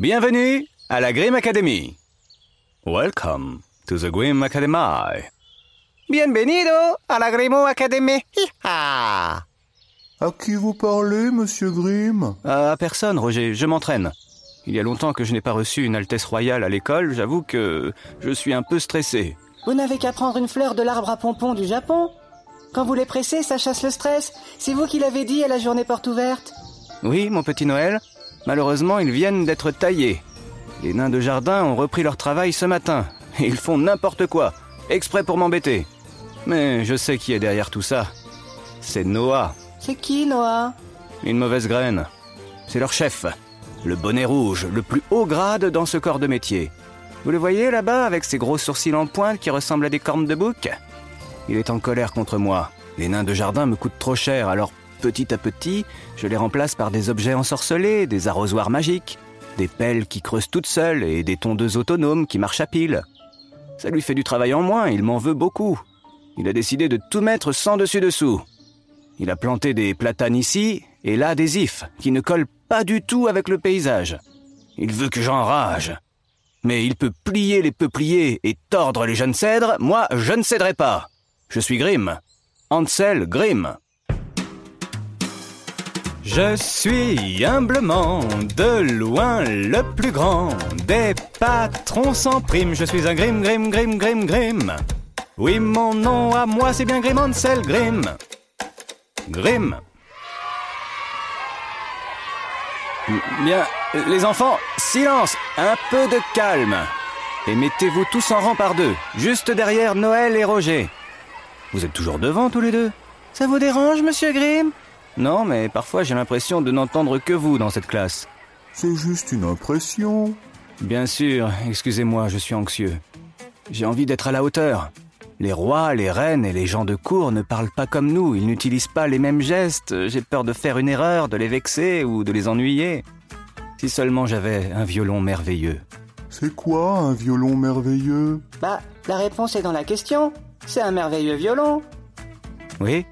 Bienvenue à la Grim Academy. Welcome to the Grim Academy. Bienvenido a la Grimo Academy. Hi-ha. À qui vous parlez, monsieur Grimm? À personne, Roger, je m'entraîne. Il y a longtemps que je n'ai pas reçu une Altesse royale à l'école, j'avoue que je suis un peu stressé. Vous n'avez qu'à prendre une fleur de l'arbre à pompons du Japon. Quand vous les pressez, ça chasse le stress. C'est vous qui l'avez dit à la journée porte ouverte. Oui, mon petit Noël, malheureusement, ils viennent d'être taillés. Les nains de jardin ont repris leur travail ce matin. Ils font n'importe quoi, exprès pour m'embêter. Mais je sais qui est derrière tout ça. C'est Noah, C'est qui, Noah? Une mauvaise graine. C'est leur chef, le bonnet rouge, le plus haut grade dans ce corps de métier. Vous le voyez là-bas avec ses gros sourcils en pointe qui ressemblent à des cornes de bouc? Il est en colère contre moi. Les nains de jardin me coûtent trop cher, alors petit à petit, je les remplace par des objets ensorcelés, des arrosoirs magiques, des pelles qui creusent toutes seules et des tondeuses autonomes qui marchent à pile. Ça lui fait du travail en moins, il m'en veut beaucoup. Il a décidé de tout mettre sans dessus-dessous. Il a planté des platanes ici et là des ifs qui ne collent pas du tout avec le paysage. Il veut que j'enrage. Mais il peut plier les peupliers et tordre les jeunes cèdres, moi je ne céderai pas. Je suis Grimm. Ansel Grimm. Je suis humblement de loin le plus grand des patrons sans prime. Je suis un Grimm, Grimm, Grimm, Grimm, Grimm. Oui, mon nom à moi c'est bien Grimm Ansel Grimm. Grimm. Bien, les enfants, silence, un peu de calme. Et mettez-vous tous en rang par deux, juste derrière Noël et Roger. Vous êtes toujours devant tous les deux? Ça vous dérange, monsieur Grimm Non, mais parfois j'ai l'impression de n'entendre que vous dans cette classe. C'est juste une impression. Bien sûr, excusez-moi, je suis anxieux. J'ai envie d'être à la hauteur. Les rois, les reines et les gens de cour ne parlent pas comme nous, ils n'utilisent pas les mêmes gestes, j'ai peur de faire une erreur, de les vexer ou de les ennuyer. Si seulement j'avais un violon merveilleux. C'est quoi un violon merveilleux? Bah, la réponse est dans la question. C'est un merveilleux violon. Oui,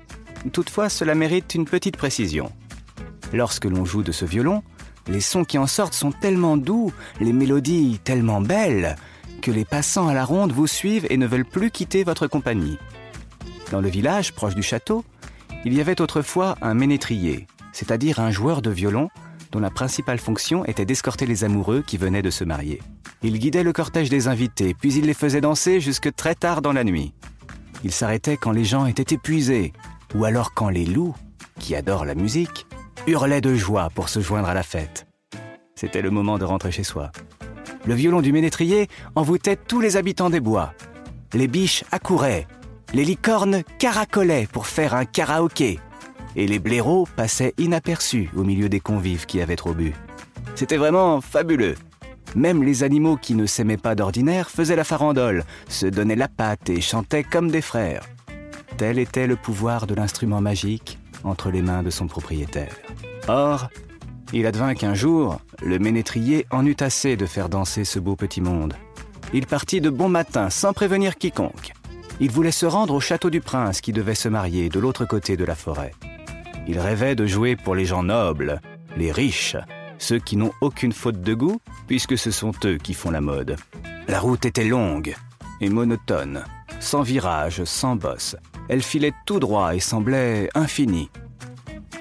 toutefois cela mérite une petite précision. Lorsque l'on joue de ce violon, les sons qui en sortent sont tellement doux, les mélodies tellement belles, que les passants à la ronde vous suivent et ne veulent plus quitter votre compagnie. Dans le village proche du château, il y avait autrefois un ménétrier, c'est-à-dire un joueur de violon dont la principale fonction était d'escorter les amoureux qui venaient de se marier. Il guidait le cortège des invités, puis il les faisait danser jusque très tard dans la nuit. Il s'arrêtait quand les gens étaient épuisés, ou alors quand les loups, qui adorent la musique, hurlaient de joie pour se joindre à la fête. C'était le moment de rentrer chez soi. Le violon du ménétrier envoûtait tous les habitants des bois. Les biches accouraient, les licornes caracolaient pour faire un karaoké, et les blaireaux passaient inaperçus au milieu des convives qui avaient trop bu. C'était vraiment fabuleux. Même les animaux qui ne s'aimaient pas d'ordinaire faisaient la farandole, se donnaient la patte et chantaient comme des frères. Tel était le pouvoir de l'instrument magique entre les mains de son propriétaire. Or, il advint qu'un jour, le ménétrier en eut assez de faire danser ce beau petit monde. Il partit de bon matin sans prévenir quiconque. Il voulait se rendre au château du prince qui devait se marier de l'autre côté de la forêt. Il rêvait de jouer pour les gens nobles, les riches, ceux qui n'ont aucune faute de goût, puisque ce sont eux qui font la mode. La route était longue et monotone, sans virage, sans bosse. Elle filait tout droit et semblait infinie.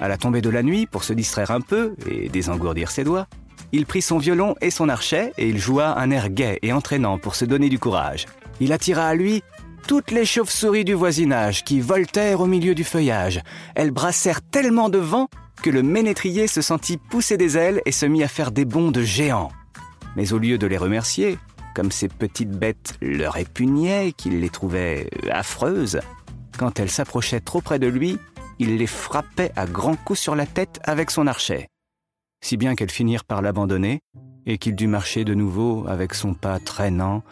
À la tombée de la nuit, pour se distraire un peu et désengourdir ses doigts, il prit son violon et son archet et il joua un air gai et entraînant pour se donner du courage. Il attira à lui toutes les chauves-souris du voisinage qui voltèrent au milieu du feuillage. Elles brassèrent tellement de vent que le ménétrier se sentit pousser des ailes et se mit à faire des bonds de géant. Mais au lieu de les remercier, comme ces petites bêtes leur répugnaient et qu'il les trouvait affreuses, quand elles s'approchaient trop près de lui, il les frappait à grands coups sur la tête avec son archet, si bien qu'elles finirent par l'abandonner et qu'il dut marcher de nouveau avec son pas traînant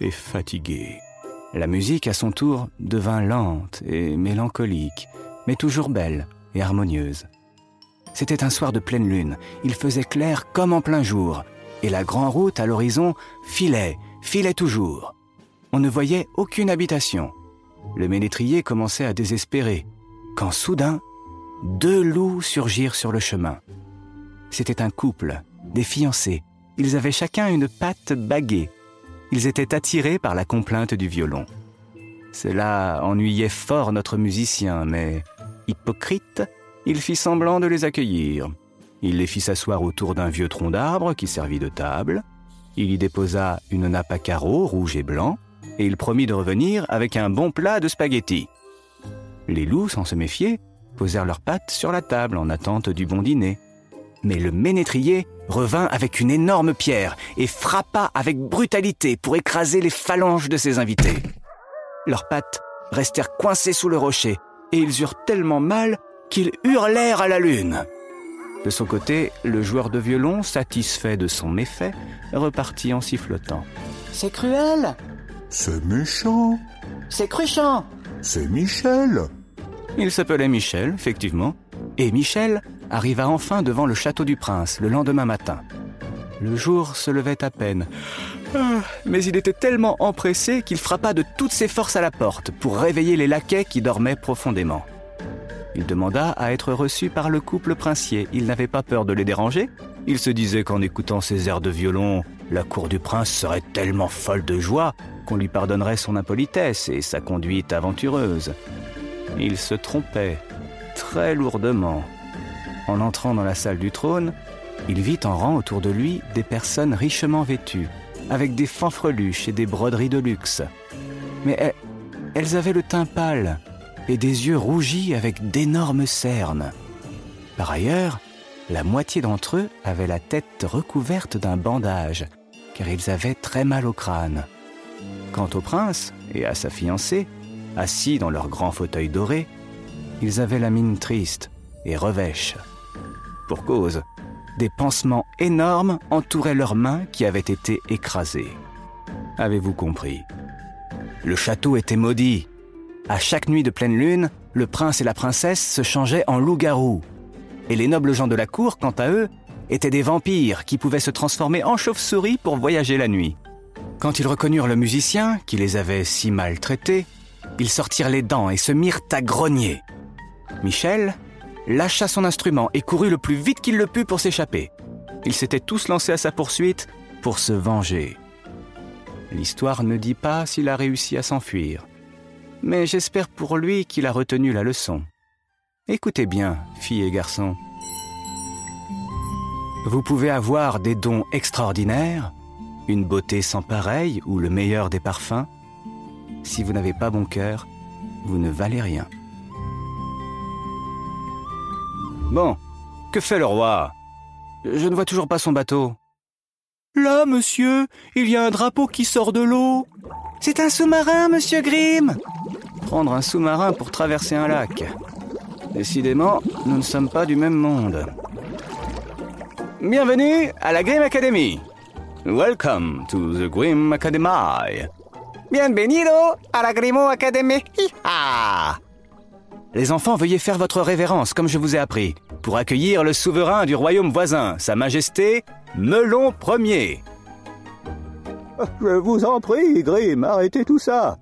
et fatigué. La musique, à son tour, devint lente et mélancolique, mais toujours belle et harmonieuse. C'était un soir de pleine lune, il faisait clair comme en plein jour, et la grande route à l'horizon filait, filait toujours. On ne voyait aucune habitation. Le ménétrier commençait à désespérer, quand soudain, deux loups surgirent sur le chemin. C'était un couple, des fiancés. Ils avaient chacun une patte baguée ils étaient attirés par la complainte du violon. Cela ennuyait fort notre musicien, mais, hypocrite, il fit semblant de les accueillir. Il les fit s'asseoir autour d'un vieux tronc d'arbre qui servit de table. Il y déposa une nappe à carreaux rouge et blanc, et il promit de revenir avec un bon plat de spaghettis. Les loups, sans se méfier, posèrent leurs pattes sur la table en attente du bon dîner. Mais le ménétrier revint avec une énorme pierre et frappa avec brutalité pour écraser les phalanges de ses invités. Leurs pattes restèrent coincées sous le rocher et ils eurent tellement mal qu'ils hurlèrent à la lune. De son côté, le joueur de violon, satisfait de son méfait, repartit en sifflotant. C'est cruel C'est méchant C'est cruchant C'est Michel Il s'appelait Michel, effectivement, et Michel arriva enfin devant le château du prince le lendemain matin. Le jour se levait à peine. Ah, mais il était tellement empressé qu'il frappa de toutes ses forces à la porte pour réveiller les laquais qui dormaient profondément. Il demanda à être reçu par le couple princier. Il n'avait pas peur de les déranger. Il se disait qu'en écoutant ses airs de violon, la cour du prince serait tellement folle de joie qu'on lui pardonnerait son impolitesse et sa conduite aventureuse. Il se trompait très lourdement. En entrant dans la salle du trône, il vit en rang autour de lui des personnes richement vêtues, avec des fanfreluches et des broderies de luxe. Mais elles avaient le teint pâle et des yeux rougis avec d'énormes cernes. Par ailleurs, la moitié d'entre eux avaient la tête recouverte d'un bandage, ils avaient très mal au crâne. Quant au prince et à sa fiancée, assis dans leur grand fauteuil doré, ils avaient la mine triste et revêche. Pour cause, des pansements énormes entouraient leurs mains qui avaient été écrasées. Avez-vous compris? Le château était maudit. À chaque nuit de pleine lune, le prince et la princesse se changeaient en loups-garous. Et les nobles gens de la cour, quant à eux, étaient des vampires qui pouvaient se transformer en chauves-souris pour voyager la nuit. Quand ils reconnurent le musicien, qui les avait si mal traités, ils sortirent les dents et se mirent à grogner. Michel lâcha son instrument et courut le plus vite qu'il le put pour s'échapper. Ils s'étaient tous lancés à sa poursuite pour se venger. L'histoire ne dit pas s'il a réussi à s'enfuir, mais j'espère pour lui qu'il a retenu la leçon. Écoutez bien, filles et garçons. Vous pouvez avoir des dons extraordinaires, une beauté sans pareille ou le meilleur des parfums. Si vous n'avez pas bon cœur, vous ne valez rien. Bon, que fait le roi? Je ne vois toujours pas son bateau. Là, monsieur, il y a un drapeau qui sort de l'eau. C'est un sous-marin, monsieur Grimm. Prendre un sous-marin pour traverser un lac. Décidément, nous ne sommes pas du même monde. Bienvenue à la Grimm Academy. Welcome to the Grimm Academy. Bienvenido a la Grimm Academy. Les enfants, veuillez faire votre révérence, comme je vous ai appris, pour accueillir le souverain du royaume voisin, Sa Majesté Melon Ier. Je vous en prie, Grim, arrêtez tout ça.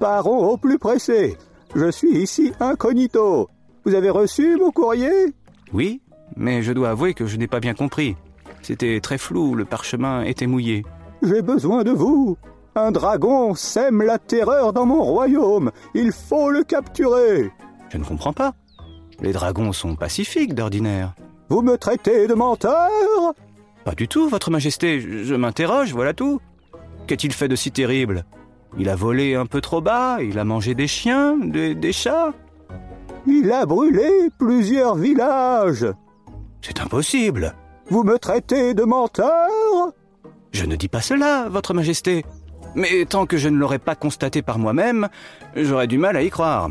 Partons au plus pressé. Je suis ici incognito. Vous avez reçu mon courrier? Oui, mais je dois avouer que je n'ai pas bien compris. C'était très flou, le parchemin était mouillé. J'ai besoin de vous. Un dragon sème la terreur dans mon royaume. Il faut le capturer. Je ne comprends pas. Les dragons sont pacifiques d'ordinaire. Vous me traitez de menteur? Pas du tout, Votre Majesté. Je, m'interroge, voilà tout. Qu'a-t-il fait de si terrible? Il a volé un peu trop bas, il a mangé des chiens, des, des chats. Il a brûlé plusieurs villages. C'est impossible. Vous me traitez de menteur Je ne dis pas cela, Votre Majesté. Mais tant que je ne l'aurais pas constaté par moi-même, j'aurais du mal à y croire.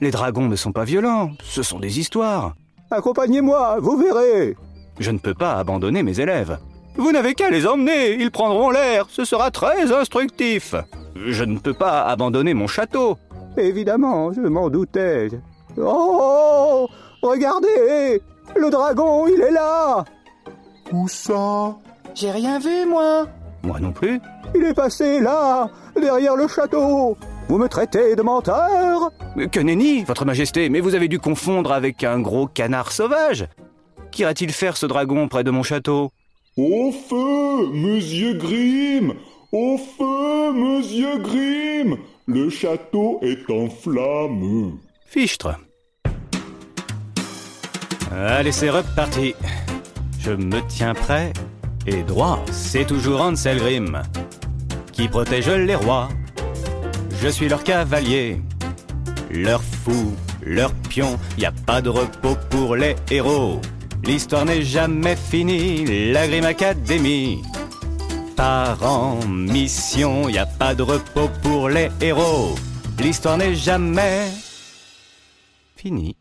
Les dragons ne sont pas violents, ce sont des histoires. Accompagnez-moi, vous verrez. Je ne peux pas abandonner mes élèves. Vous n'avez qu'à les emmener, ils prendront l'air, ce sera très instructif. Je ne peux pas abandonner mon château. Évidemment, je m'en doutais. Oh Regardez Le dragon, il est là Où ça? J'ai rien vu, moi. Moi non plus. Il est passé là, derrière le château. Vous me traitez de menteur Que nenni, votre majesté, mais vous avez dû confondre avec un gros canard sauvage. Qu'ira-t-il faire ce dragon près de mon château? Au feu, monsieur Grimm Au feu, monsieur Grimm Le château est en flammes. Fichtre. Allez, c'est reparti. Je me tiens prêt et droit. C'est toujours Ansel Grimm qui protège les rois. Je suis leur cavalier, leur fou, leur pion. Y a pas de repos pour les héros. L'histoire n'est jamais finie. La Grimm Academy. Par en mission, y a pas de repos pour les héros. L'histoire n'est jamais finie.